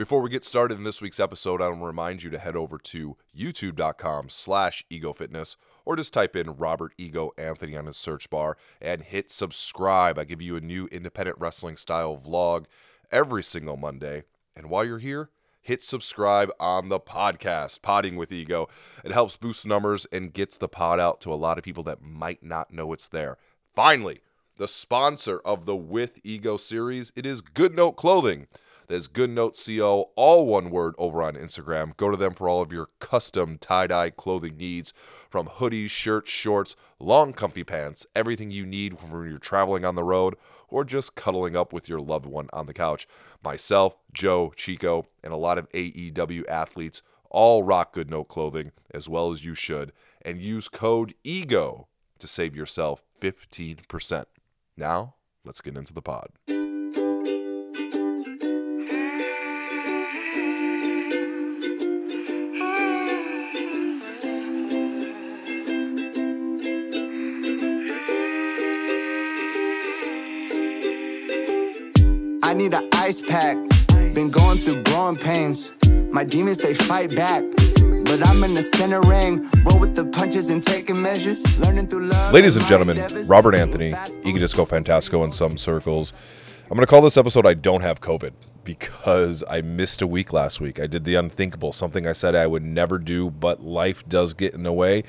Before we get started in this week's episode, I want to remind you to head over to youtube.com slash egofitness or just type in Robert Ego Anthony on his search bar and hit subscribe. I give you a new independent wrestling style vlog every single Monday. And while you're here, hit subscribe on the podcast, Potting with Ego. It helps boost numbers and gets the pod out to a lot of people that might not know it's there. Finally, the sponsor of the With Ego series, it is Good Note Clothing. That's Good Note Co. All one word over on Instagram. Go to them for all of your custom tie dye clothing needs from hoodies, shirts, shorts, long comfy pants, everything you need when you're traveling on the road or just cuddling up with your loved one on the couch. Myself, Joe, Chico, and a lot of AEW athletes all rock Good Note clothing as well as you should and use code EGO to save yourself 15%. Now, let's get into the pod. Ice pack. Been going through growing pains. My demons, they fight back. But I'm in the center ring. Roll with the punches and taking measures. Learning through love. Ladies and gentlemen. Robert Anthony, Egodisco Fantasco in some circles. I'm going to call this episode I Don't Have COVID because I missed a week last week. I did the unthinkable, something I said I would never do, but life does get in the way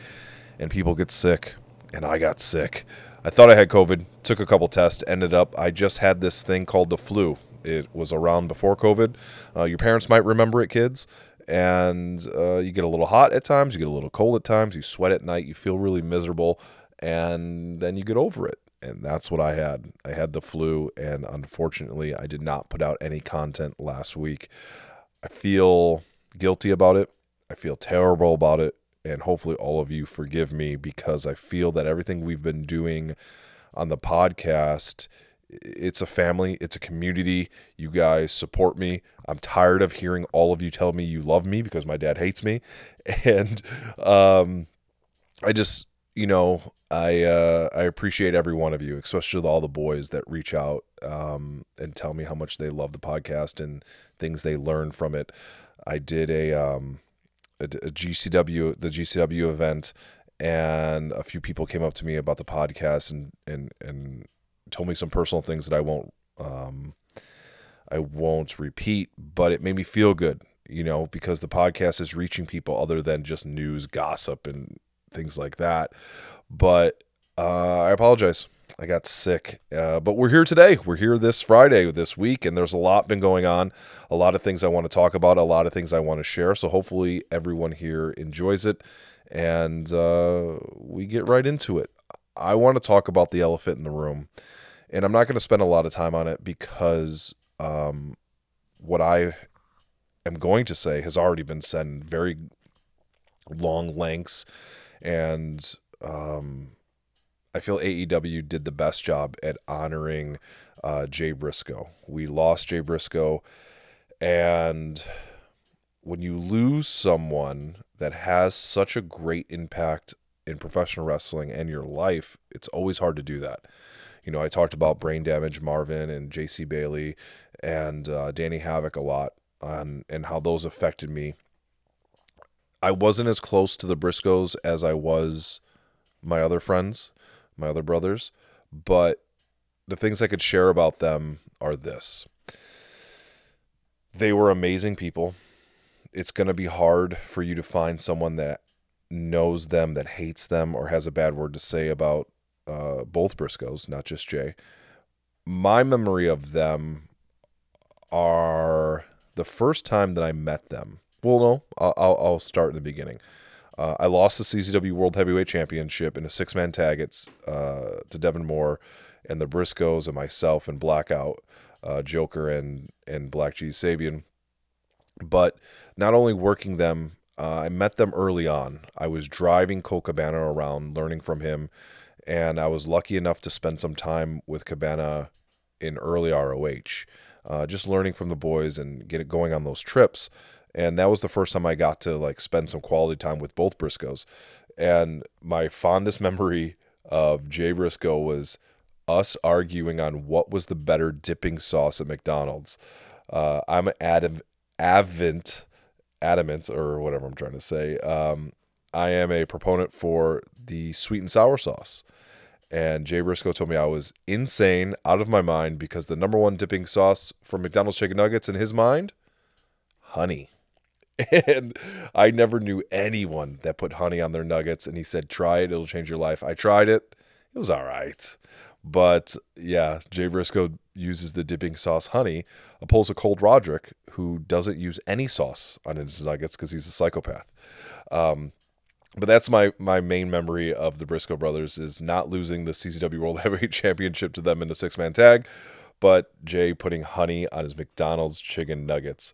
and people get sick. And I got sick. I thought I had COVID, took a couple tests, ended up, I just had this thing called the flu. It was around before COVID. Uh, your parents might remember it, kids. And uh, you get a little hot at times, you get a little cold at times, you sweat at night, you feel really miserable, and then you get over it. And that's what I had. I had the flu, and unfortunately, I did not put out any content last week. I feel guilty about it. I feel terrible about it. And hopefully, all of you forgive me because I feel that everything we've been doing on the podcast it's a family, it's a community. You guys support me. I'm tired of hearing all of you tell me you love me because my dad hates me. And um I just, you know, I uh I appreciate every one of you, especially all the boys that reach out um and tell me how much they love the podcast and things they learn from it. I did a um a, a GCW the GCW event and a few people came up to me about the podcast and and and told me some personal things that I won't um I won't repeat, but it made me feel good, you know, because the podcast is reaching people other than just news, gossip and things like that. But uh I apologize. I got sick. Uh, but we're here today. We're here this Friday, this week, and there's a lot been going on. A lot of things I want to talk about, a lot of things I want to share. So hopefully everyone here enjoys it and uh, we get right into it. I want to talk about the elephant in the room, and I'm not going to spend a lot of time on it because um, what I am going to say has already been said in very long lengths, and um, I feel AEW did the best job at honoring uh, Jay Briscoe. We lost Jay Briscoe, and when you lose someone that has such a great impact in professional wrestling and your life, it's always hard to do that. You know, I talked about brain damage, Marvin and JC Bailey and uh, Danny Havoc a lot on and how those affected me. I wasn't as close to the Briscoes as I was my other friends, my other brothers, but the things I could share about them are this. They were amazing people it's going to be hard for you to find someone that knows them, that hates them, or has a bad word to say about uh, both Briscoes, not just Jay. My memory of them are the first time that I met them. Well, no, I'll, I'll, start in the beginning. Uh, I lost the CZW World Heavyweight Championship in a six man tag it's, uh, to Devon Moore and the Briscoes and myself and Blackout, uh, Joker and, and Black G Sabian but not only working them, uh, I met them early on. I was driving Colt Cabana around, learning from him, and I was lucky enough to spend some time with Cabana in early ROH, uh, just learning from the boys and get it going on those trips. And that was the first time I got to like spend some quality time with both Briscoes. And my fondest memory of Jay Briscoe was us arguing on what was the better dipping sauce at McDonald's. Uh, I'm an avid, avent, adamant, or whatever I'm trying to say. Um, I am a proponent for the sweet and sour sauce. And Jay Briscoe told me I was insane, out of my mind, because the number one dipping sauce for McDonald's chicken nuggets in his mind, honey. And I never knew anyone that put honey on their nuggets. And he said, try it, it'll change your life. I tried it, it was all right. But yeah, Jay Briscoe uses the dipping sauce honey, opposed to Cold Roderick, who doesn't use any sauce on his nuggets because he's a psychopath. Um, but that's my my main memory of the Briscoe brothers is not losing the CZW World Heavyweight Championship to them in a six man tag, but Jay putting honey on his McDonald's chicken nuggets.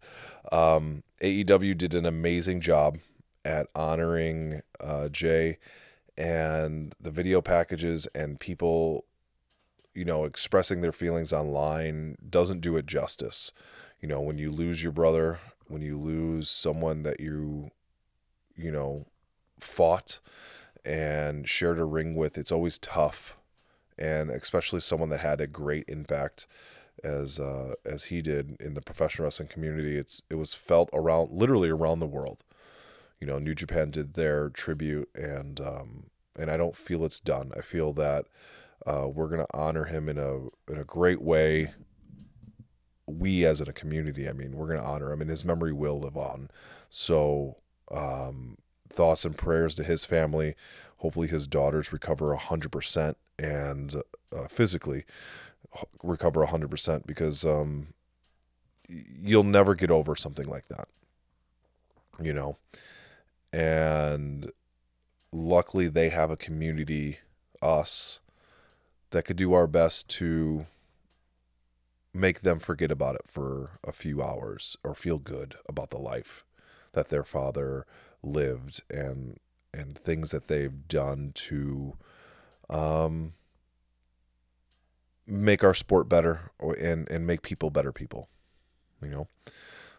Um, AEW did an amazing job at honoring uh, Jay and the video packages and people, you know, expressing their feelings online doesn't do it justice. You know, when you lose your brother, when you lose someone that you, you know, fought and shared a ring with, it's always tough, and especially someone that had a great impact as uh, as he did in the professional wrestling community. It's it was felt around literally around the world. You know, New Japan did their tribute, and um, and I don't feel it's done. I feel that uh, we're gonna honor him in a in a great way. We as in a community, I mean, we're gonna honor him, and his memory will live on. So um, thoughts and prayers to his family. Hopefully, his daughters recover 100% and uh, physically recover 100% because um, you'll never get over something like that. You know? And luckily, they have a community, us, that could do our best to make them forget about it for a few hours or feel good about the life that their father lived and and things that they've done to um, make our sport better or and and make people better people you know?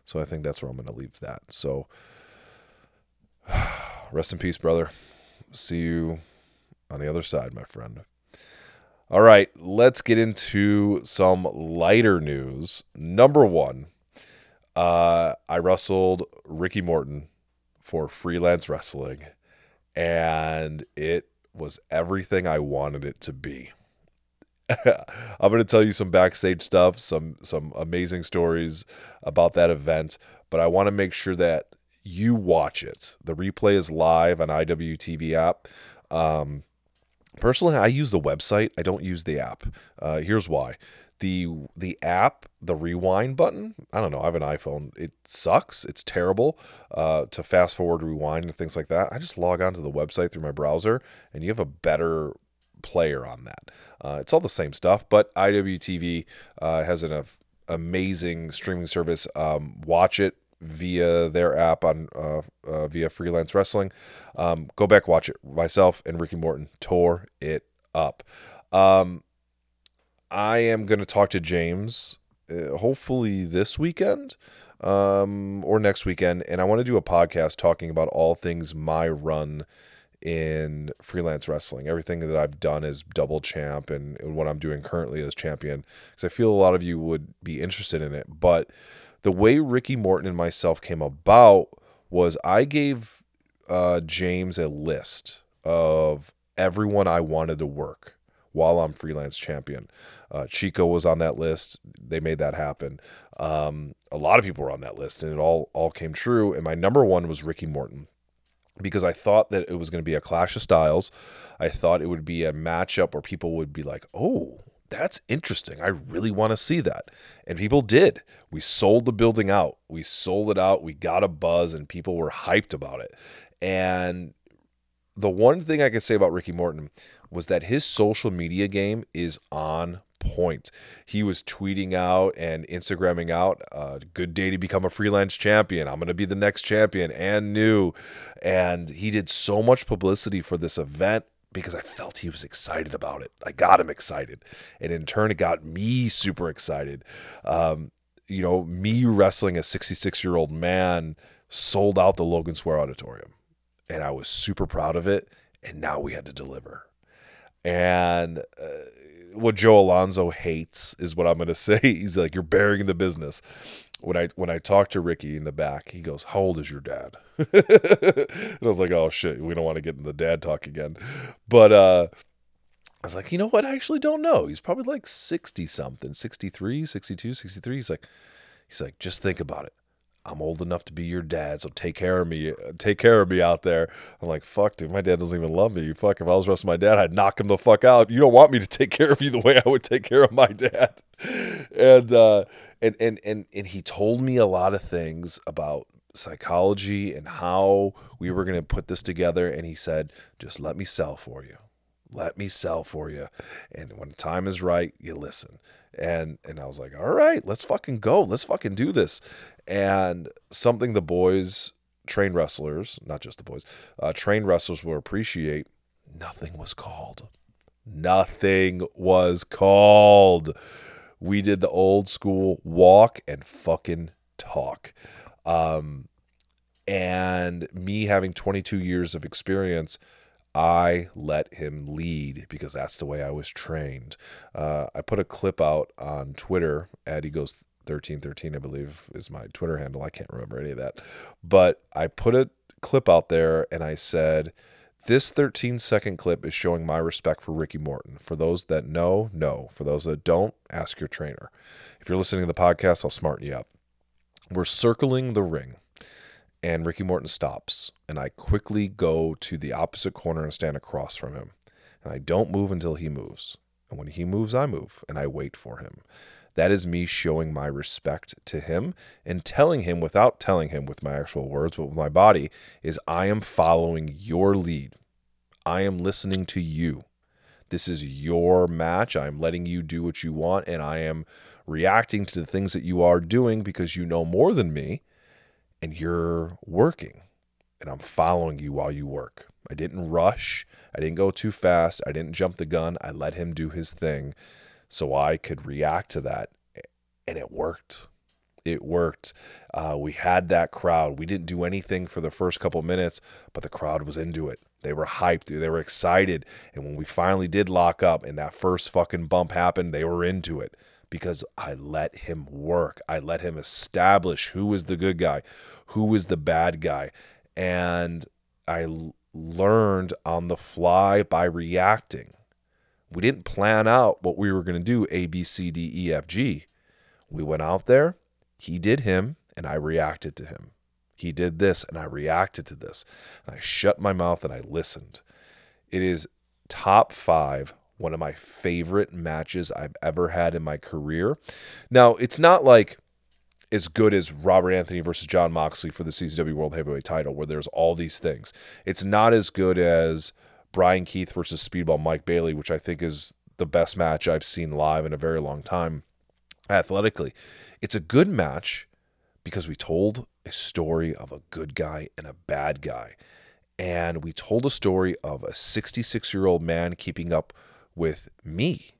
So i think that's where i'm going to leave that. So rest in peace brother. See you on the other side my friend. All right let's get into some lighter news. Number one uh, i wrestled ricky morton for freelance wrestling, and it was everything I wanted it to be. I'm going to tell you some backstage stuff, some some amazing stories about that event, but I want to make sure that you watch it. The replay is live on IWTV app. Um, personally, I use the website. I don't use the app. Uh, here's why: the the app the rewind button i don't know i have an iphone it sucks it's terrible uh, to fast forward rewind and things like that i just log on to the website through my browser and you have a better player on that. Uh, it's all the same stuff but iwtv uh, has an amazing streaming service um, watch it via their app on uh, uh, via freelance wrestling. Um, go back watch it myself and ricky morton tore it up. Um, I am going to talk to James uh, hopefully this weekend um, or next weekend. And I want to do a podcast talking about all things my run in freelance wrestling, everything that I've done as double champ and, and what I'm doing currently as champion. Because I feel a lot of you would be interested in it. But the way Ricky Morton and myself came about was I gave uh, James a list of everyone I wanted to work while I'm freelance champion. Uh, Chico was on that list. They made that happen. Um, a lot of people were on that list, and it all all came true. And my number one was Ricky Morton because I thought that it was going to be a clash of styles. I thought it would be a matchup where people would be like, "Oh, that's interesting. I really want to see that." And people did. We sold the building out. We sold it out. We got a buzz and people were hyped about it. And the one thing I can say about Ricky Morton was that his social media game is on point. He was tweeting out and Instagramming out, uh, good day to become a freelance champion. I'm going to be the next champion and new. And he did so much publicity for this event because I felt he was excited about it. I got him excited. And in turn, it got me super excited. Um, you know, me wrestling a 66 year old man sold out the Logan Square Auditorium. And I was super proud of it. And now we had to deliver. And uh, what Joe Alonzo hates is what I'm going to say. He's like, you're burying the business. when I when I talk to Ricky in the back, he goes, "How old is your dad?" and I was like, "Oh shit, we don't want to get in the dad talk again." But uh, I was like, "You know what? I actually don't know. He's probably like 60 something, 63, 62, 63." He's like he's like, "Just think about it. I'm old enough to be your dad, so take care of me. Take care of me out there. I'm like, fuck, dude, my dad doesn't even love me. Fuck, if I was wrestling my dad, I'd knock him the fuck out. You don't want me to take care of you the way I would take care of my dad. And uh, and and and and he told me a lot of things about psychology and how we were to put this together. And he said, just let me sell for you. Let me sell for you. And when the time is right, you listen and and I was like, all right, let's fucking go, let's fucking do this. And something the boys, trained wrestlers, not just the boys, uh, trained wrestlers will appreciate. Nothing was called. Nothing was called. We did the old school walk and fucking talk. Um, and me having 22 years of experience I let him lead because that's the way I was trained. Uh, I put a clip out on Twitter at Egos thirteen thirteen, I believe is my Twitter handle. I can't remember any of that, but I put a clip out there and I said. This 13 second clip is showing my respect for Ricky Morton. For those that know, know. For those that don't, ask your trainer. If you're listening to the podcast, I'll smarten you up. We're circling the ring and Ricky Morton stops, and I quickly go to the opposite corner and stand across from him. And I don't move until he moves. And when he moves, I move, and I wait for him. That is me showing my respect to him and telling him without telling him with my actual words, but with my body, is I am following your lead. I am listening to you. This is your match. I'm letting you do what you want, and I am reacting to the things that you are doing because you know more than me and you're working and I'm following you while you work. I didn't rush. I didn't go too fast. I didn't jump the gun. I let him do his thing so I could react to that. And it worked. It worked. Uh, we had that crowd. We didn't do anything for the first couple minutes, but the crowd was into it. They were hyped. They were excited. And when we finally did lock up and that first fucking bump happened, they were into it because I let him work. I let him establish who was the good guy, who was the bad guy. And I learned on the fly by reacting. We didn't plan out what we were going to do A, B, C, D, E, F, G. We went out there, he did him, and I reacted to him. He did this, and I reacted to this. And I shut my mouth and I listened. It is top five one of my favorite matches I've ever had in my career. Now, it's not like as good as Robert Anthony versus Jon Moxley for the CZW World Heavyweight title, where there's all these things. It's not as good as Brian Keith versus Speedball Mike Bailey, which I think is the best match I've seen live in a very long time athletically. It's a good match because we told a story of a good guy and a bad guy. And we told a story of a 66 year old man keeping up with me,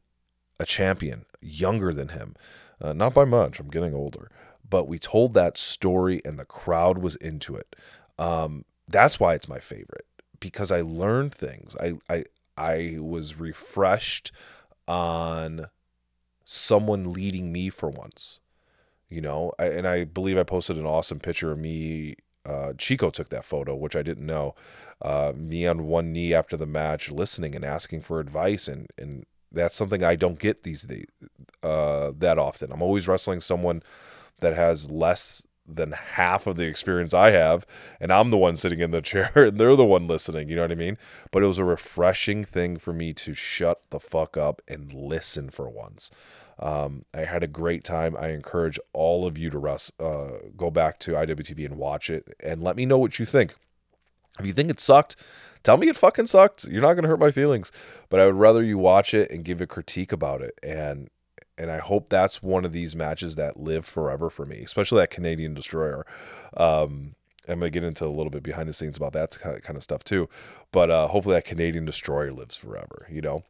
a champion, younger than him. Uh, not by much, I'm getting older. But we told that story and the crowd was into it. Um, that's why it's my favorite because I learned things. I, I, I was refreshed on someone leading me for once, you know. I, and I believe I posted an awesome picture of me. Uh, Chico took that photo, which I didn't know uh, me on one knee after the match, listening and asking for advice, and and that's something I don't get these days uh, that often. I'm always wrestling someone that has less than half of the experience I have, and I'm the one sitting in the chair, and they're the one listening. You know what I mean? But it was a refreshing thing for me to shut the fuck up and listen for once. Um, I had a great time. I encourage all of you to rest, uh, go back to IWTV and watch it, and let me know what you think. If you think it sucked, tell me it fucking sucked. You're not gonna hurt my feelings. But I would rather you watch it and give a critique about it. And and I hope that's one of these matches that live forever for me, especially that Canadian Destroyer. Um, I'm gonna get into a little bit behind the scenes about that kind of stuff too, but uh, hopefully that Canadian Destroyer lives forever. You know.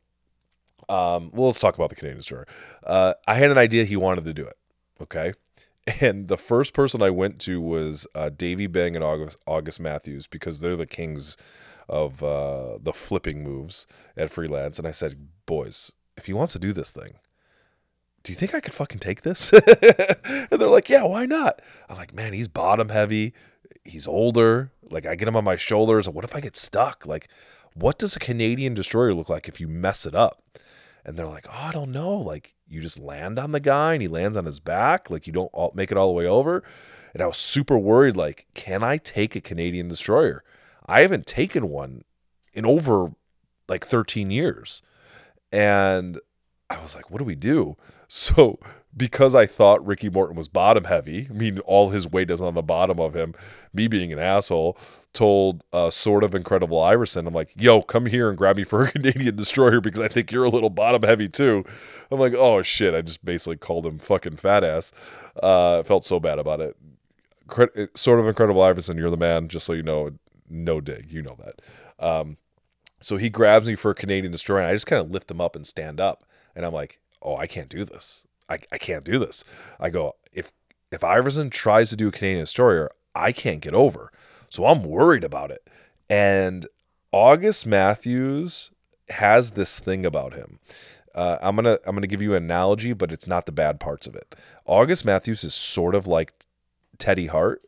Um, well, let's talk about the Canadian Destroyer. Uh, I had an idea he wanted to do it. Okay, and the first person I went to was uh, Davey Bang and August, August Matthews because they're the kings of uh, the flipping moves at freelance. And I said, boys, if he wants to do this thing, do you think I could fucking take this? and they're like, yeah, why not? I'm like, man, he's bottom heavy. He's older. Like, I get him on my shoulders. What if I get stuck? Like, what does a Canadian destroyer look like if you mess it up? And they're like, oh, I don't know. Like, you just land on the guy and he lands on his back. Like, you don't all, make it all the way over. And I was super worried. Like, can I take a Canadian destroyer? I haven't taken one in over like 13 years. And I was like, what do we do? So because I thought Ricky Morton was bottom heavy, I mean, all his weight is on the bottom of him, me being an asshole, told uh, sort of incredible Iverson, I'm like, yo, come here and grab me for a Canadian destroyer because I think you're a little bottom heavy too. I'm like, oh shit. I just basically called him fucking fat ass. Uh, felt so bad about it. Cre- sort of incredible Iverson, you're the man, just so you know. No dig, you know that. Um, so he grabs me for a Canadian destroyer, and I just kind of lift him up and stand up. And I'm like, oh, I can't do this. I, I can't do this. I go, if if Iverson tries to do a Canadian destroyer, I can't get over. So I'm worried about it. And August Matthews has this thing about him. Uh, I'm gonna I'm gonna give you an analogy, but it's not the bad parts of it. August Matthews is sort of like Teddy Hart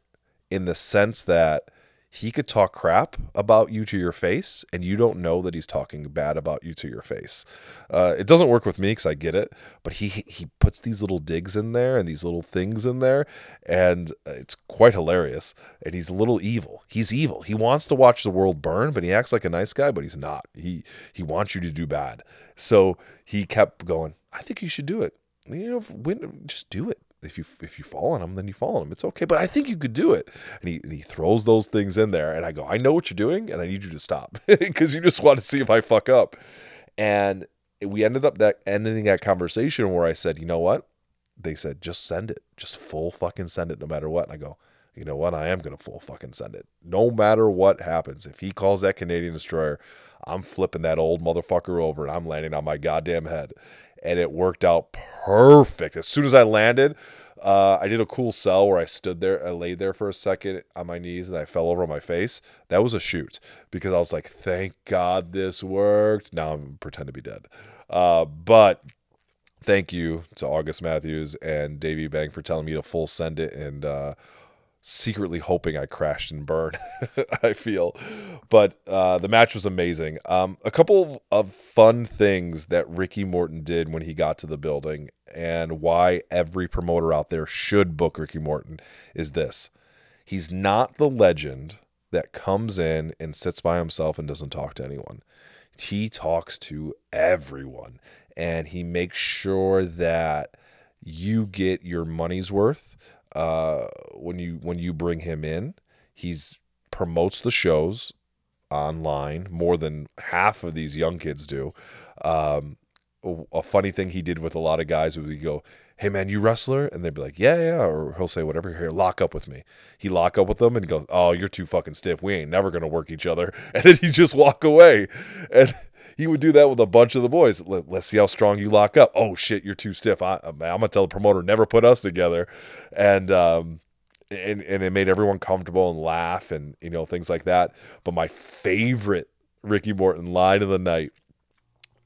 in the sense that he could talk crap about you to your face and you don't know that he's talking bad about you to your face. Uh, it doesn't work with me because i get it but he he puts these little digs in there and these little things in there and it's quite hilarious. And he's a little evil. He's evil. He wants to watch the world burn but he acts like a nice guy but he's not. He he wants you to do bad. So he kept going i think you should do it. You know just do it if you if you fall on them, then you fall on them. It's okay. But I think you could do it. And he and he throws those things in there, and I go, I know what you're doing, and I need you to stop because you just want to see if I fuck up. And we ended up that ending that conversation where I said, you know what? They said, just send it, just full fucking send it, no matter what. And I go, you know what? I am gonna full fucking send it, no matter what happens. If he calls that Canadian destroyer, I'm flipping that old motherfucker over, and I'm landing on my goddamn head and it worked out perfect. As soon as I landed, uh, I did a cool sell where I stood there, I laid there for a second on my knees, and I fell over on my face. That was a shoot because I was like, "Thank God this worked." Now I'm pretend to be dead, uh, but thank you to August Matthews and Davey Bang for telling me to full send it and. Uh, secretly hoping I crashed and burned. I feel, but uh, the match was amazing. Um, a couple of fun things that Ricky Morton did when he got to the building, and why every promoter out there should book Ricky Morton is this: he's not the legend that comes in and sits by himself and doesn't talk to anyone. He talks to everyone, and he makes sure that you get your money's worth uh, when you when you bring him in. He's promotes the shows online more than half of these young kids do. Um, a funny thing he did with a lot of guys would go, "Hey man, you wrestler?" and they'd be like, "Yeah, yeah," or he'll say whatever. Here, lock up with me. He lock up with them and go, "Oh, you're too fucking stiff. We ain't never gonna work each other." And then he just walk away, and he would do that with a bunch of the boys. Let, us see how strong you lock up. Oh shit, you're too stiff. I, am gonna tell the promoter never put us together, and um, and and it made everyone comfortable and laugh and you know things like that. But my favorite Ricky Morton line of the night.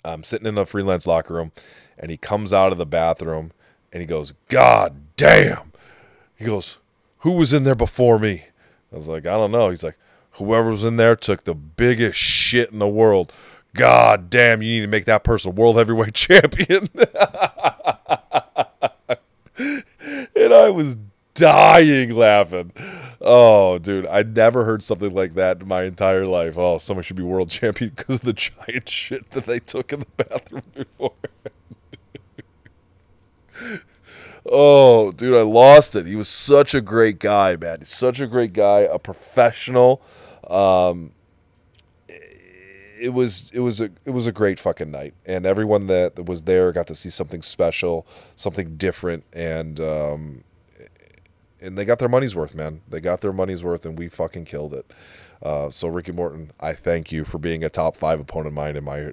I'm sitting in the freelance locker room, and he comes out of the bathroom, and he goes, "God damn!" He goes, "Who was in there before me?" I was like, "I don't know." He's like, "Whoever was in there took the biggest shit in the world." God damn, you need to make that person world heavyweight champion. and I was dying laughing. Oh, dude, I never heard something like that in my entire life. Oh, someone should be world champion because of the giant shit that they took in the bathroom before. oh, dude, I lost it. He was such a great guy, man. He's such a great guy, a professional. Um, it was it was a it was a great fucking night, and everyone that, was there got to see something special, something different, and um, and they got their money's worth, man. They got their money's worth, and we fucking killed it. Uh, so Ricky Morton, I thank you for being a top five opponent of mine in my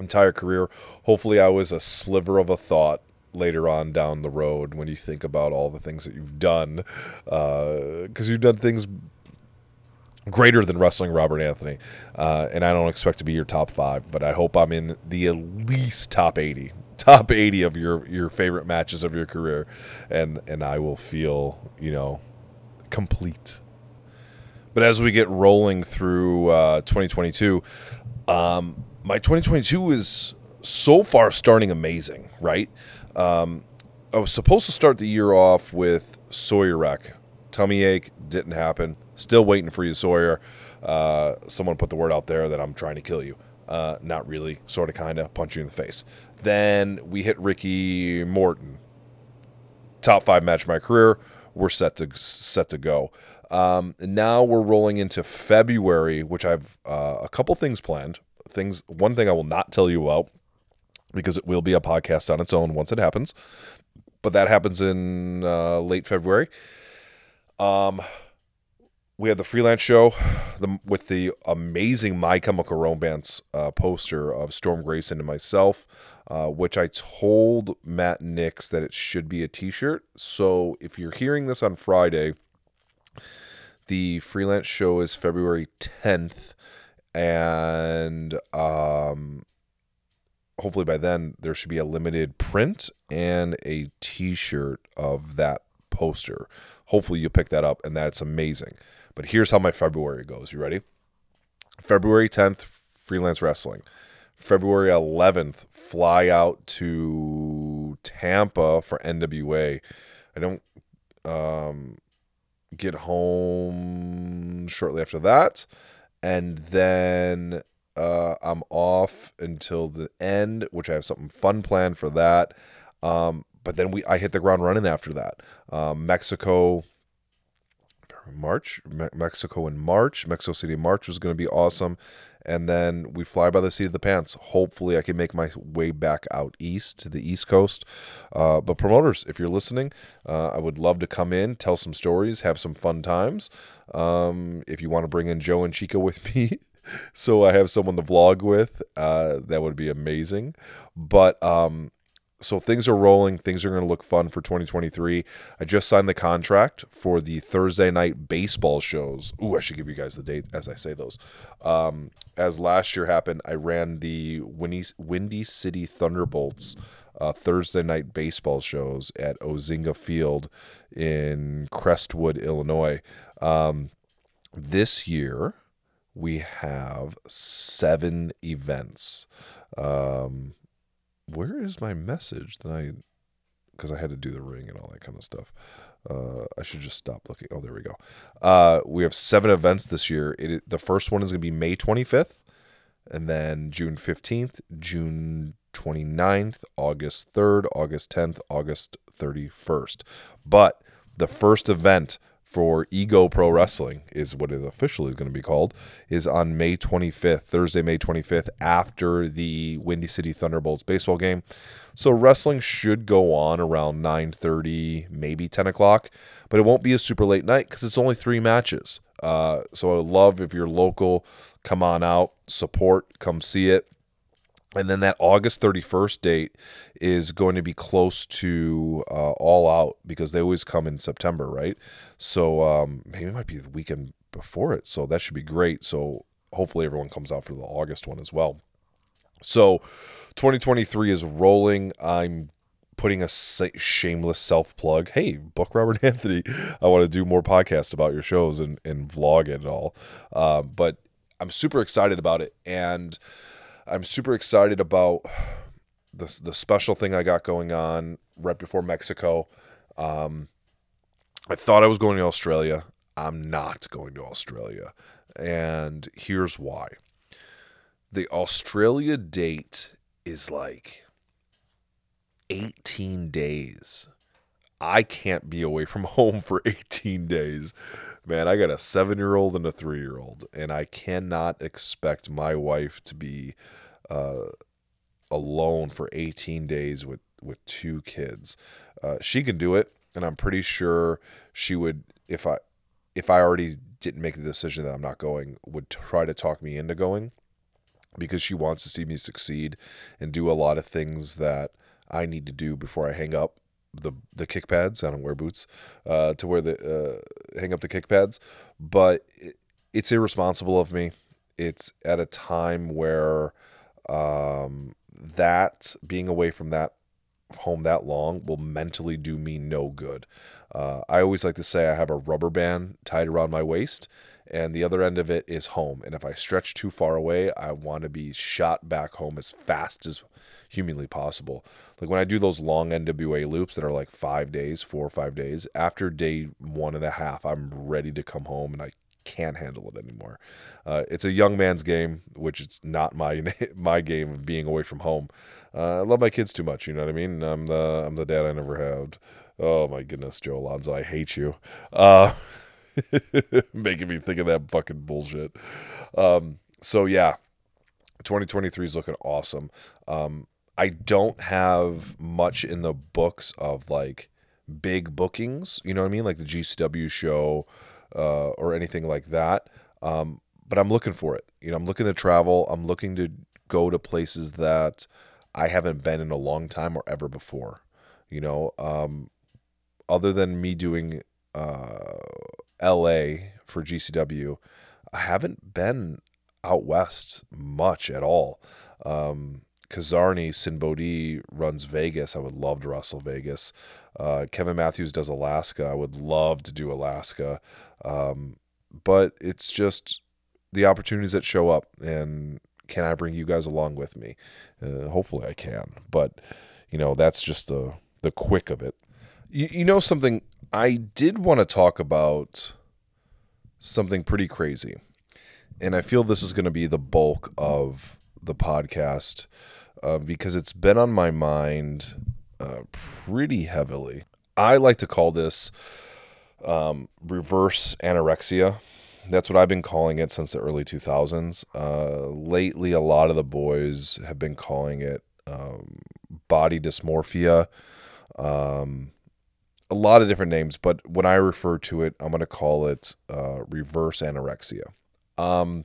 entire career. Hopefully, I was a sliver of a thought later on down the road when you think about all the things that you've done, because uh, you've done things greater than wrestling Robert Anthony. Uh, and I don't expect to be your top five, but I hope I'm in the at least top 80. top 80 of your your favorite matches of your career and and I will feel, you know, complete. But as we get rolling through uh, 2022, um, my 2022 is so far starting amazing, right? Um, I was supposed to start the year off with Sawyer wreck. Tummy ache didn't happen. Still waiting for you, Sawyer. Uh, someone put the word out there that I'm trying to kill you. Uh, not really, sort of, kind of, punch you in the face. Then we hit Ricky Morton. Top five match of my career. We're set to set to go. Um, now we're rolling into February, which I've uh, a couple things planned. Things. One thing I will not tell you about because it will be a podcast on its own once it happens. But that happens in uh, late February. Um, we had the freelance show the, with the amazing My Chemical Romance uh, poster of Storm Grayson and myself, uh, which I told Matt Nix that it should be a T-shirt. So if you're hearing this on Friday, the freelance show is February 10th, and um, hopefully by then there should be a limited print and a T-shirt of that poster. Hopefully you pick that up, and that's amazing. But here's how my February goes. You ready? February 10th, freelance wrestling. February 11th, fly out to Tampa for NWA. I don't um, get home shortly after that. And then uh, I'm off until the end, which I have something fun planned for that. Um, but then we I hit the ground running after that. Um, Mexico, March, Me- Mexico in March. Mexico City in March was going to be awesome. And then we fly by the seat of the pants. Hopefully, I can make my way back out east to the East Coast. Uh, but, promoters, if you're listening, uh, I would love to come in, tell some stories, have some fun times. Um, if you want to bring in Joe and Chica with me, so I have someone to vlog with, uh, that would be amazing. But, um, so things are rolling. Things are going to look fun for 2023. I just signed the contract for the Thursday night baseball shows. Ooh, I should give you guys the date as I say those. Um, as last year happened, I ran the Windy, Windy City Thunderbolts uh, Thursday night baseball shows at Ozinga Field in Crestwood, Illinois. Um, this year, we have seven events. Um, where is my message that I because I had to do the ring and all that kind of stuff. Uh, I should just stop looking. Oh, there we go. Uh, we have seven events this year. It the first one is going to be May 25th, and then June 15th, June 29th, August 3rd, August 10th, August 31st. But the first event for Ego Pro Wrestling is what it officially is going to be called is on May 25th, Thursday, May 25th, after the Windy City Thunderbolts baseball game. So wrestling should go on around 9:30, maybe 10 o'clock, but it won't be a super late night because it's only three matches. Uh, so I would love if you're local, come on out, support, come see it and then that August 31st date is going to be close to uh, All Out because they always come in September, right? So um, maybe it might be the weekend before it. So that should be great. So hopefully everyone comes out for the August one as well. So 2023 is rolling. I'm putting a shameless self plug. Hey, book Robert Anthony. I want to do more podcasts about your shows and, and vlog it all. Uh, but I'm super excited about it. And I'm super excited about the the special thing I got going on right before Mexico. Um, I thought I was going to Australia. I'm not going to Australia, and here's why. The Australia date is like 18 days. I can't be away from home for 18 days. Man, I got a seven year old and a three year old, and I cannot expect my wife to be uh, alone for 18 days with, with two kids. Uh, she can do it, and I'm pretty sure she would, if I, if I already didn't make the decision that I'm not going, would try to talk me into going because she wants to see me succeed and do a lot of things that I need to do before I hang up the the kick pads. I don't wear boots uh, to wear the uh, hang up the kick pads, but it, it's irresponsible of me. It's at a time where um, that being away from that home that long will mentally do me no good. Uh, I always like to say I have a rubber band tied around my waist, and the other end of it is home. And if I stretch too far away, I want to be shot back home as fast as humanly possible. Like when I do those long NWA loops that are like five days, four or five days, after day one and a half, I'm ready to come home and I can't handle it anymore. Uh, it's a young man's game, which it's not my my game of being away from home. Uh, I love my kids too much. You know what I mean? I'm the I'm the dad I never had. Oh my goodness, Joe Alonzo, I hate you. Uh, making me think of that fucking bullshit. Um, so yeah, 2023 is looking awesome. Um, I don't have much in the books of like big bookings. You know what I mean? Like the GCW show uh, or anything like that. Um, but I'm looking for it. You know, I'm looking to travel. I'm looking to go to places that I haven't been in a long time or ever before. You know, um, other than me doing uh, LA for GCW, I haven't been out west much at all. Um, Kizarny Sinn Bodhi runs Vegas. I would love to wrestle Vegas. Uh, Kevin Matthews does Alaska. I would love to do Alaska. Um, but it's just the opportunities that show up, and can I bring you guys along with me? Uh, hopefully, I can. But you know, that's just the the quick of it. You, you know something? I did want to talk about something pretty crazy, and I feel this is going to be the bulk of the podcast uh, because it's been on my mind uh, pretty heavily. I like to call this um, reverse anorexia. That's what I've been calling it since the early 2000s. Uh, lately, a lot of the boys have been calling it um, body dysmorphia. Um, a lot of different names, but when I refer to it, I'm going to call it uh, reverse anorexia. Um,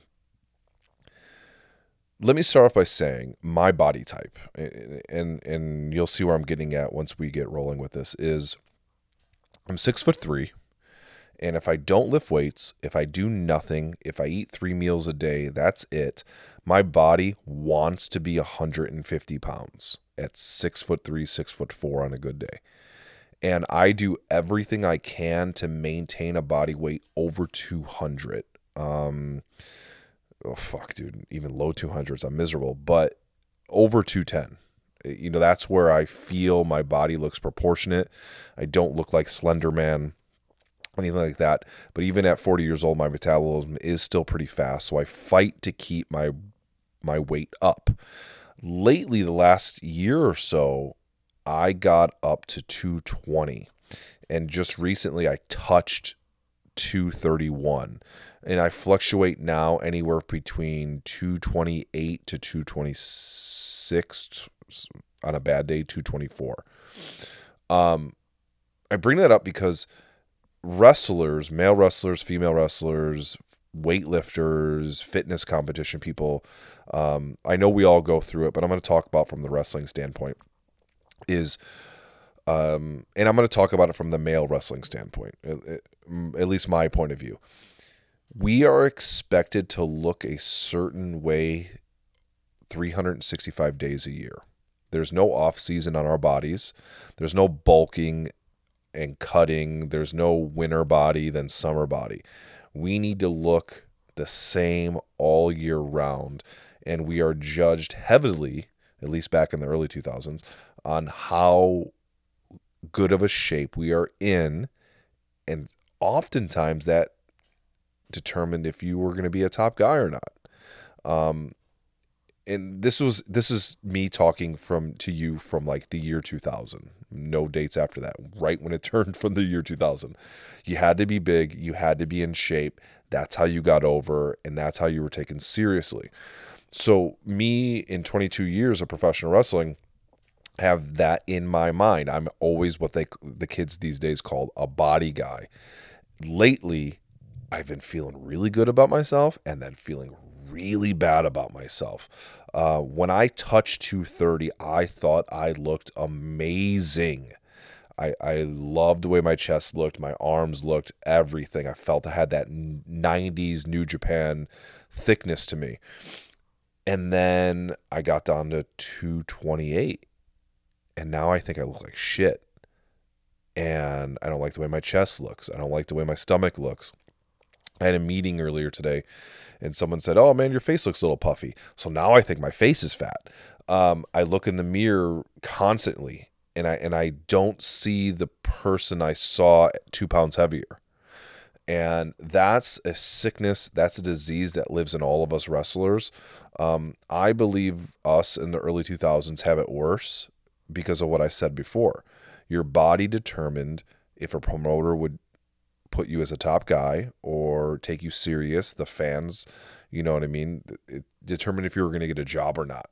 let me start off by saying my body type, and and you'll see where I'm getting at once we get rolling with this. Is I'm six foot three, and if I don't lift weights, if I do nothing, if I eat three meals a day, that's it. My body wants to be 150 pounds at six foot three, six foot four on a good day. And I do everything I can to maintain a body weight over 200. Um, oh fuck, dude, even low 200s, I'm miserable, but over 210. You know, that's where I feel my body looks proportionate. I don't look like Slender Man, anything like that. But even at 40 years old, my metabolism is still pretty fast. So I fight to keep my my weight up. Lately, the last year or so, I got up to 220. And just recently I touched 231 and I fluctuate now anywhere between 228 to 226 on a bad day 224 um I bring that up because wrestlers male wrestlers female wrestlers weightlifters fitness competition people um I know we all go through it but I'm going to talk about from the wrestling standpoint is um and I'm going to talk about it from the male wrestling standpoint at least my point of view we are expected to look a certain way 365 days a year. There's no off season on our bodies. There's no bulking and cutting. There's no winter body than summer body. We need to look the same all year round. And we are judged heavily, at least back in the early 2000s, on how good of a shape we are in. And oftentimes that determined if you were going to be a top guy or not. Um, and this was this is me talking from to you from like the year 2000 no dates after that. Right when it turned from the year 2000 you had to be big. You had to be in shape. That's how you got over and that's how you were taken seriously. So me in 22 years of professional wrestling have that in my mind i'm always what they the kids these days call a body guy lately I've been feeling really good about myself and then feeling really bad about myself. Uh, when I touched 230, I thought I looked amazing. I, I loved the way my chest looked, my arms looked, everything. I felt I had that 90s New Japan thickness to me. And then I got down to 228. And now I think I look like shit. And I don't like the way my chest looks. I don't like the way my stomach looks. I had a meeting earlier today and someone said, Oh man, your face looks a little puffy. So now I think my face is fat. Um, I look in the mirror constantly and I and I don't see the person I saw two pounds heavier. And that's a sickness, that's a disease that lives in all of us wrestlers. Um, I believe us in the early 2000s have it worse because of what I said before. Your body determined if a promoter would put you as a top guy or take you serious. The fans, you know what I mean, it determined if you were going to get a job or not.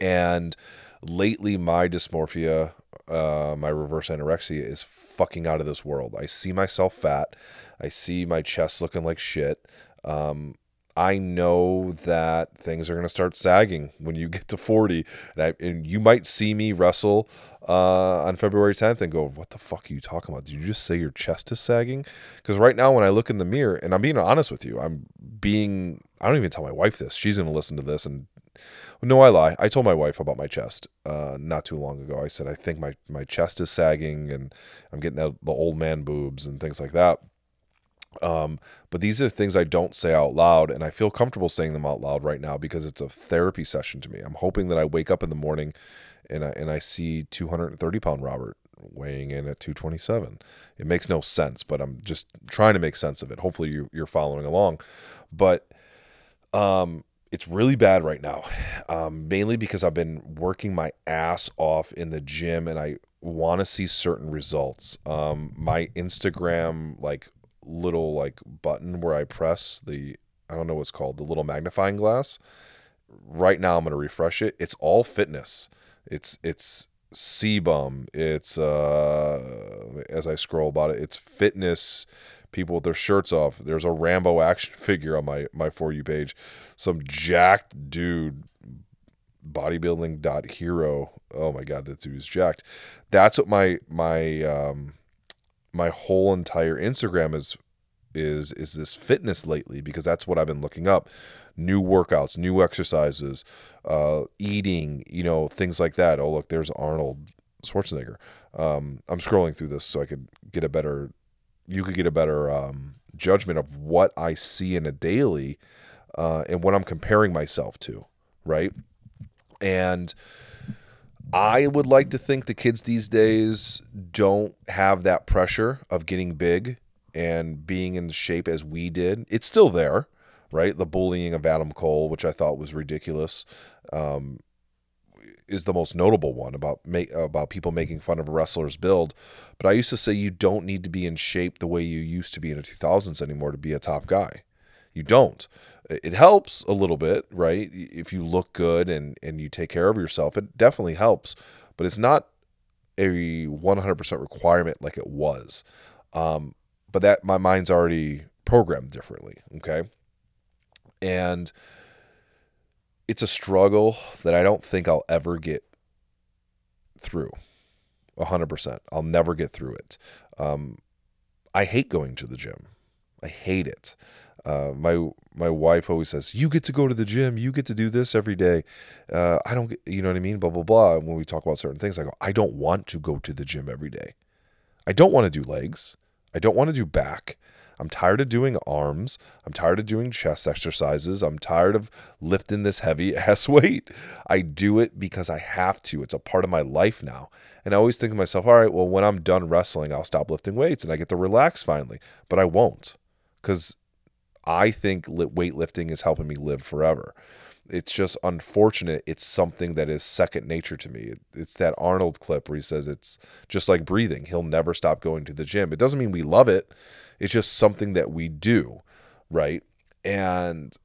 And lately, my dysmorphia, uh, my reverse anorexia, is fucking out of this world. I see myself fat. I see my chest looking like shit. Um, I know that things are going to start sagging when you get to 40. And, I, and you might see me wrestle uh, on February 10th and go, What the fuck are you talking about? Did you just say your chest is sagging? Because right now, when I look in the mirror, and I'm being honest with you, I'm being, I don't even tell my wife this. She's going to listen to this. And no, I lie. I told my wife about my chest uh, not too long ago. I said, I think my, my chest is sagging and I'm getting the, the old man boobs and things like that. Um, but these are things I don't say out loud, and I feel comfortable saying them out loud right now because it's a therapy session to me. I'm hoping that I wake up in the morning and I and I see 230 pound Robert weighing in at 227. It makes no sense, but I'm just trying to make sense of it. Hopefully you, you're following along, but um, it's really bad right now, um, mainly because I've been working my ass off in the gym and I want to see certain results. Um, my Instagram like little like button where I press the I don't know what's called the little magnifying glass. Right now I'm gonna refresh it. It's all fitness. It's it's CBum. It's uh as I scroll about it, it's fitness people with their shirts off. There's a Rambo action figure on my my for you page. Some jacked dude bodybuilding dot hero. Oh my god, that dude's jacked. That's what my my um my whole entire Instagram is is is this fitness lately because that's what I've been looking up. New workouts, new exercises, uh, eating, you know, things like that. Oh look, there's Arnold Schwarzenegger. Um, I'm scrolling through this so I could get a better you could get a better um, judgment of what I see in a daily uh, and what I'm comparing myself to, right? And I would like to think the kids these days don't have that pressure of getting big and being in shape as we did. It's still there, right? The bullying of Adam Cole, which I thought was ridiculous, um, is the most notable one about make, about people making fun of a wrestler's build. But I used to say you don't need to be in shape the way you used to be in the 2000s anymore to be a top guy. You don't. It helps a little bit, right? If you look good and and you take care of yourself, it definitely helps. But it's not a 100% requirement like it was. Um, but that my mind's already programmed differently. Okay, and it's a struggle that I don't think I'll ever get through. 100%. I'll never get through it. Um, I hate going to the gym. I hate it. Uh, my my wife always says, "You get to go to the gym. You get to do this every day." Uh, I don't, you know what I mean? Blah blah blah. When we talk about certain things, I go, "I don't want to go to the gym every day. I don't want to do legs. I don't want to do back. I'm tired of doing arms. I'm tired of doing chest exercises. I'm tired of lifting this heavy ass weight. I do it because I have to. It's a part of my life now. And I always think to myself, all right, well, when I'm done wrestling, I'll stop lifting weights and I get to relax finally. But I won't because I think weightlifting is helping me live forever. It's just unfortunate. It's something that is second nature to me. It's that Arnold clip where he says it's just like breathing. He'll never stop going to the gym. It doesn't mean we love it. It's just something that we do, right? And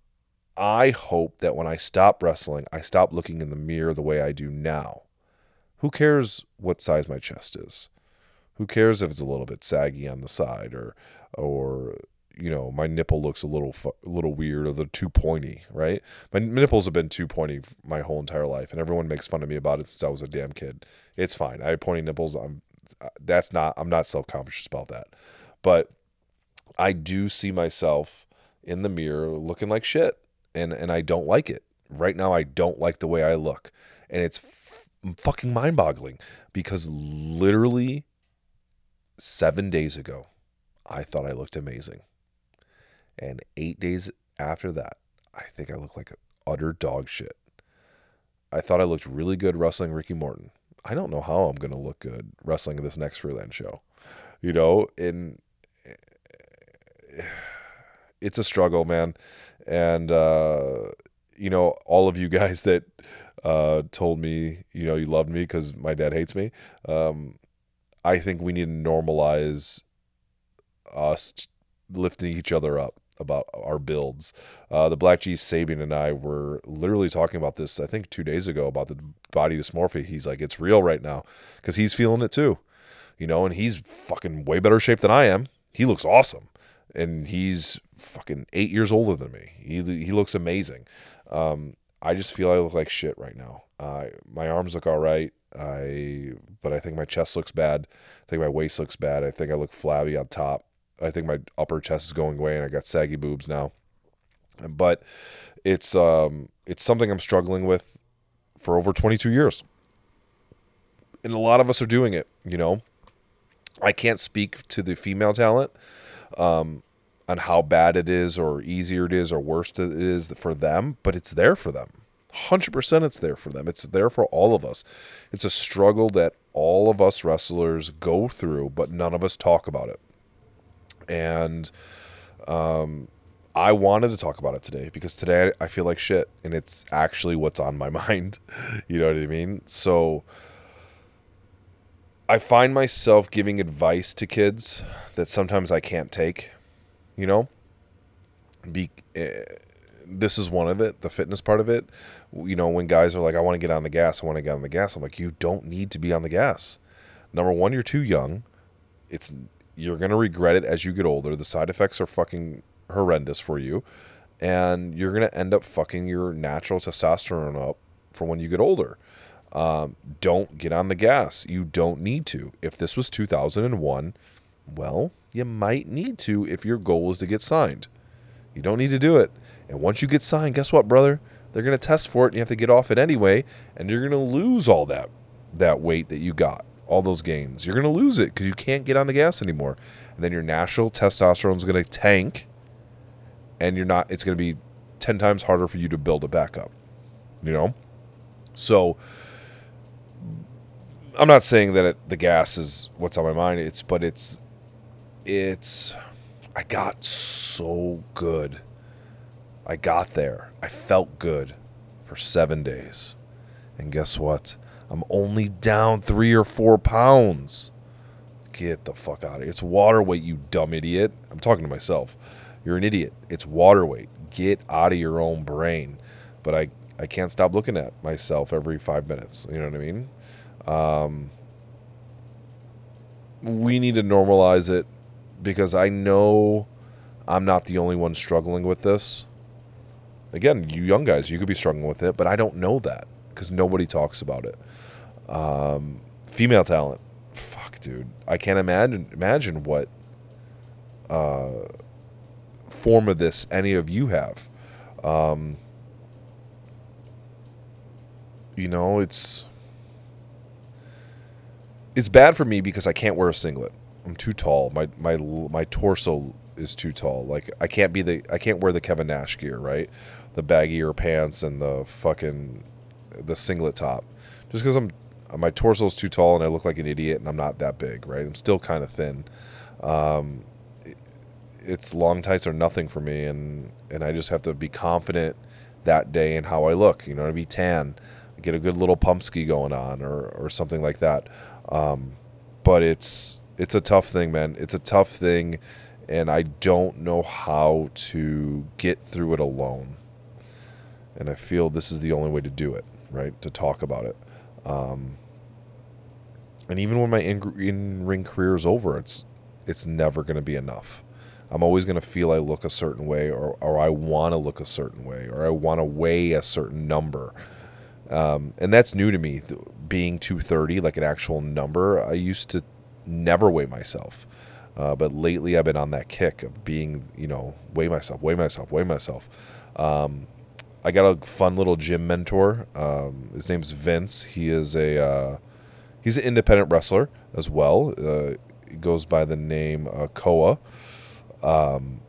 I hope that when I stop wrestling, I stop looking in the mirror the way I do now. Who cares what size my chest is? Who cares if it's a little bit saggy on the side or or you know my nipple looks a little a little weird or the too pointy, right? My nipples have been too pointy my whole entire life, and everyone makes fun of me about it since I was a damn kid. It's fine. I have pointy nipples. I'm uh, that's not I'm not self conscious about that, but I do see myself in the mirror looking like shit and and I don't like it, right now I don't like the way I look. And it's f- fucking mind boggling because literally seven days ago, I thought I looked amazing. And eight days after that, I think I look like utter dog shit. I thought I looked really good wrestling Ricky Morton. I don't know how I'm going to look good wrestling this next freelance show. You know, and it's a struggle, man. And uh, you know, all of you guys that uh, told me, you know, you loved me because my dad hates me. Um, I think we need to normalize us lifting each other up about our builds. Uh, the Black G Sabian and I were literally talking about this, I think, two days ago about the body dysmorphia. He's like, it's real right now because he's feeling it too, you know, and he's fucking way better shape than I am. He looks awesome, and he's fucking eight years older than me. He he looks amazing. Um, I just feel I look like shit right now. Uh, my arms look all right. I but I think my chest looks bad. I think my waist looks bad. I think I look flabby on top. I think my upper chest is going away and I got saggy boobs now. But it's um it's something I'm struggling with for over 22 years. And a lot of us are doing it, you know. I can't speak to the female talent um, on how bad it is or easier it is or worse it is for them, but it's there for them. 100% it's there for them. It's there for all of us. It's a struggle that all of us wrestlers go through, but none of us talk about it. And um, I wanted to talk about it today because today I feel like shit and it's actually what's on my mind. you know what I mean? So I find myself giving advice to kids that sometimes I can't take, you know? Be uh, this is one of it, the fitness part of it. You know, when guys are like, I want to get on the gas, I want to get on the gas. I'm like, you don't need to be on the gas. Number one, you're too young. It's you're gonna regret it as you get older. The side effects are fucking horrendous for you, and you're gonna end up fucking your natural testosterone up for when you get older. Um, don't get on the gas. You don't need to. If this was 2001, well, you might need to if your goal is to get signed. You don't need to do it. And once you get signed, guess what, brother? They're going to test for it and you have to get off it anyway, and you're going to lose all that that weight that you got, all those gains. You're going to lose it cuz you can't get on the gas anymore. And then your natural testosterone is going to tank and you're not it's going to be 10 times harder for you to build it back up. You know? So I'm not saying that it, the gas is what's on my mind. It's but it's it's I got so good I got there. I felt good for seven days. And guess what? I'm only down three or four pounds. Get the fuck out of here. It's water weight, you dumb idiot. I'm talking to myself. You're an idiot. It's water weight. Get out of your own brain. But I, I can't stop looking at myself every five minutes. You know what I mean? Um, we need to normalize it because I know I'm not the only one struggling with this again, you young guys, you could be struggling with it, but I don't know that because nobody talks about it. Um, female talent, fuck, dude, I can't imagine imagine what uh, form of this any of you have. Um, you know, it's it's bad for me because I can't wear a singlet. I'm too tall. My my my torso is too tall. Like I can't be the I can't wear the Kevin Nash gear, right? The baggier pants and the fucking the singlet top. Just because I'm my torso is too tall and I look like an idiot and I'm not that big, right? I'm still kind of thin. Um, it's long tights are nothing for me, and and I just have to be confident that day in how I look. You know, to be tan, get a good little pump ski going on, or or something like that. Um, but it's it's a tough thing, man. It's a tough thing and I don't know how to get through it alone. And I feel this is the only way to do it, right? To talk about it. Um, and even when my in ring career is over, it's it's never going to be enough. I'm always going to feel I look a certain way, or or I want to look a certain way, or I want to weigh a certain number. Um, and that's new to me, being 230, like an actual number. I used to never weigh myself. Uh, but lately, I've been on that kick of being, you know, weigh myself, weigh myself, weigh myself. Um, I got a fun little gym mentor. Um, his name's Vince. He is a uh, he's an independent wrestler as well. Uh, he goes by the name uh, Koa. Um,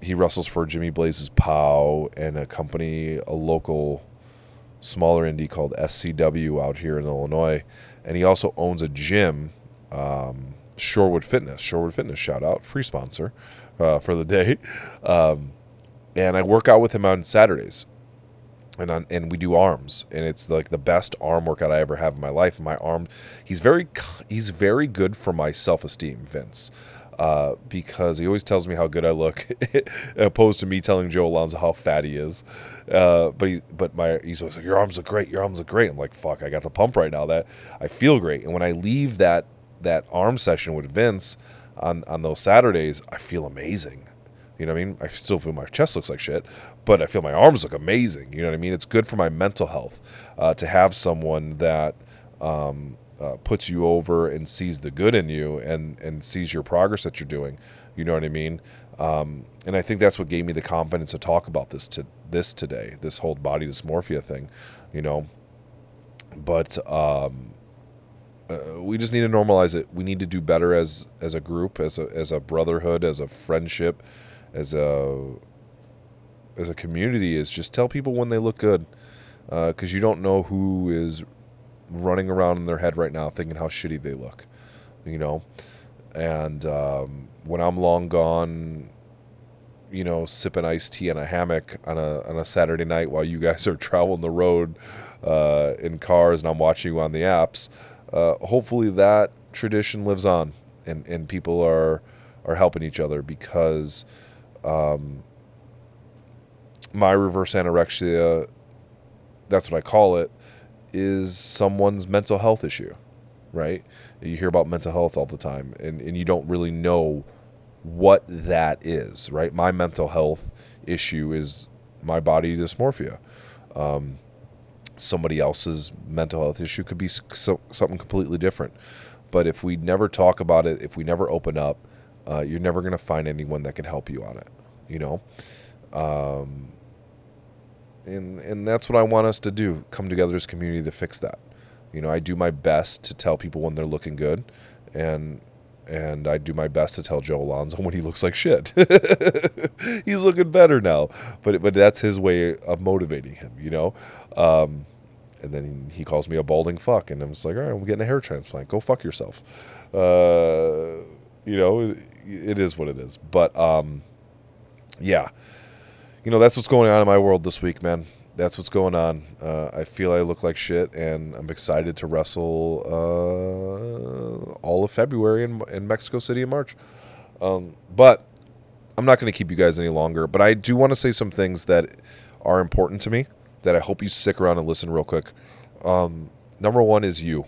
he wrestles for Jimmy Blaze's Pow and a company, a local smaller indie called SCW out here in Illinois, and he also owns a gym, um, Shorewood Fitness. Shorewood Fitness, shout out, free sponsor uh, for the day. Um, and I work out with him on Saturdays and on, and we do arms and it's like the best arm workout I ever have in my life. My arm, he's very he's very good for my self esteem, Vince, uh, because he always tells me how good I look, opposed to me telling Joe Alonzo how fat he is. Uh, but he but my he's always like your arms look great, your arms look great. I'm like fuck, I got the pump right now that I feel great. And when I leave that that arm session with Vince on on those Saturdays, I feel amazing. You know what I mean? I still feel my chest looks like shit, but I feel my arms look amazing. You know what I mean? It's good for my mental health uh, to have someone that um, uh, puts you over and sees the good in you and and sees your progress that you're doing. You know what I mean? Um, and I think that's what gave me the confidence to talk about this to this today, this whole body dysmorphia thing. You know, but um, uh, we just need to normalize it. We need to do better as as a group, as a as a brotherhood, as a friendship as a as a community is just tell people when they look good because uh, you don't know who is running around in their head right now thinking how shitty they look you know? And um, when i'm long gone you know sipping iced tea in a hammock on a on a saturday night while you guys are traveling the road uh, in cars and i'm watching you on the apps uh, hopefully that tradition lives on and and people are are helping each other because um, my reverse anorexia, that's what I call it, is someone's mental health issue, right? You hear about mental health all the time, and, and you don't really know what that is, right? My mental health issue is my body dysmorphia. Um, somebody else's mental health issue could be so, something completely different. But if we never talk about it, if we never open up, uh, you're never going to find anyone that can help you on it you know um, and and that's what I want us to do come together as a community to fix that you know I do my best to tell people when they're looking good and and I do my best to tell Joe Alonzo when he looks like shit. He's looking better now, but but that's his way of motivating him, you know. Um, and then he, calls me a balding fuck, and I'm just like, all right, I'm getting a hair transplant. Go fuck yourself. Uh, you know, it, it is what it is. But um, yeah, you know that's what's going on in my world this week, man. That's what's going on. Uh, I feel I look like shit, and I'm excited to wrestle uh, all of February in, in Mexico City in March. Um, but I'm not going to keep you guys any longer. But I do want to say some things that are important to me that I hope you stick around and listen real quick. Um, number one is you.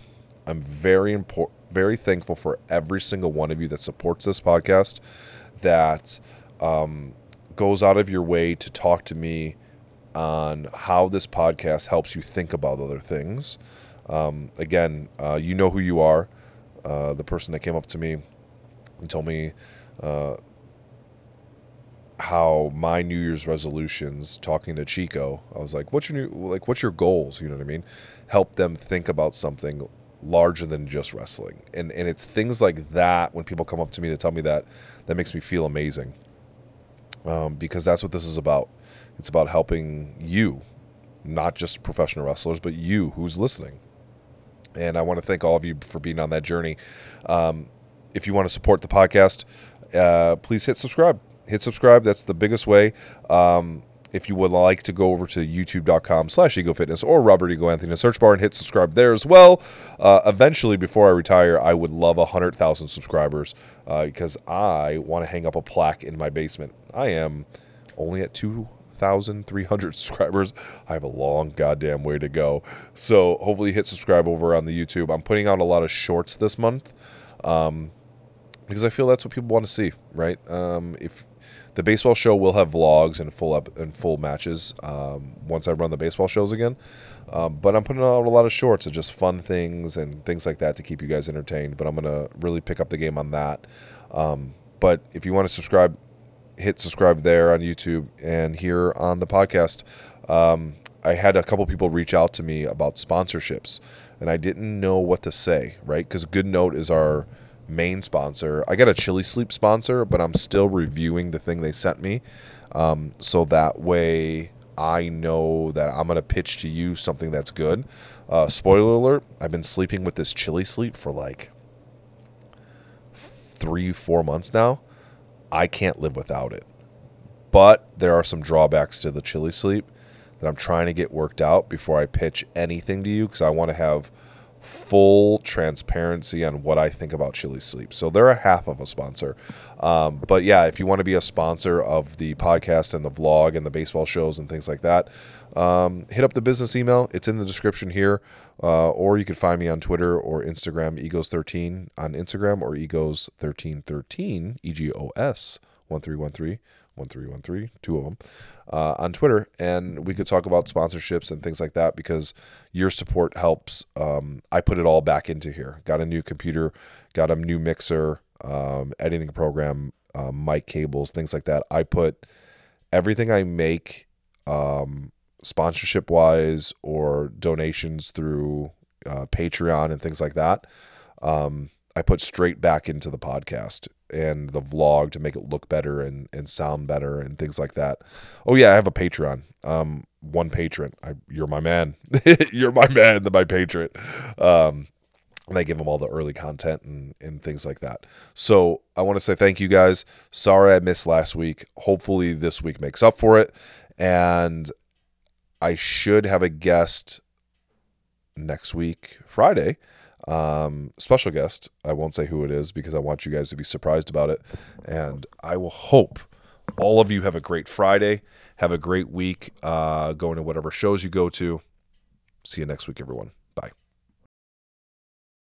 I'm very important, very thankful for every single one of you that supports this podcast. That um, goes out of your way to talk to me on how this podcast helps you think about other things. Um, again, uh, you know who you are. Uh, the person that came up to me and told me uh, how my New Year's resolutions, talking to Chico, I was like, "What's your new like? What's your goals?" You know what I mean? Help them think about something larger than just wrestling, and and it's things like that when people come up to me to tell me that that makes me feel amazing um, because that's what this is about. It's about helping you, not just professional wrestlers, but you who's listening. And I want to thank all of you for being on that journey. Um, if you want to support the podcast, uh, please hit subscribe. Hit subscribe. That's the biggest way. Um, if you would like to go over to youtube.com slash ego fitness or robert ego anthony in the search bar and hit subscribe there as well. Uh, eventually before i retire i would love 100000 subscribers uh, because i want to hang up a plaque in my basement. I am only at 2300 subscribers. I have a long goddamn way to go. So hopefully hit subscribe over on the youtube. I'm putting out a lot of shorts this month um, because i feel that's what people want to see right? Um, if the baseball show will have vlogs and full up and full matches um, once I run the baseball shows again. Um, but I'm putting out a lot of shorts of just fun things and things like that to keep you guys entertained. But I'm gonna really pick up the game on that. Um, but if you want to subscribe, hit subscribe there on YouTube and here on the podcast. um, I had a couple people reach out to me about sponsorships, and I didn't know what to say, right? Because GoodNote is our main sponsor. I got a Chili Sleep sponsor, but I'm still reviewing the thing they sent me. Um, so that way I know that I'm going to pitch to you something that's good. Uh, spoiler alert, I've been sleeping with this Chili Sleep for like three, four months now. I can't live without it. But there are some drawbacks to the Chili Sleep that I'm trying to get worked out before I pitch anything to you because I want to have full transparency on what I think about Chili Sleep. So they're a half of a sponsor. Um, but yeah, if you want to be a sponsor of the podcast and the vlog and the baseball shows and things like that, um, hit up the business email. It's in the description here. Uh, or you can find me on Twitter or Instagram, Egos13 on Instagram or Egos1313, E G O S 1313. 1313, two of them, uh, on Twitter. And we could talk about sponsorships and things like that because your support helps. Um, I put it all back into here. Got a new computer, got a new mixer, um, editing program, um, mic cables, things like that. I put everything I make um, sponsorship wise or donations through uh, Patreon and things like that. Um, I put straight back into the podcast and the vlog to make it look better and, and sound better and things like that. Oh yeah, I have a Patreon. Um, one patron. I, you're my man. you're my man. My patron. Um, and I give them all the early content and, and things like that. So I want to say thank you guys. Sorry I missed last week. Hopefully this week makes up for it. And I should have a guest next week, Friday. Um, special guest. I won't say who it is because I want you guys to be surprised about it. And I will hope all of you have a great Friday. Have a great week uh, going to whatever shows you go to. See you next week, everyone.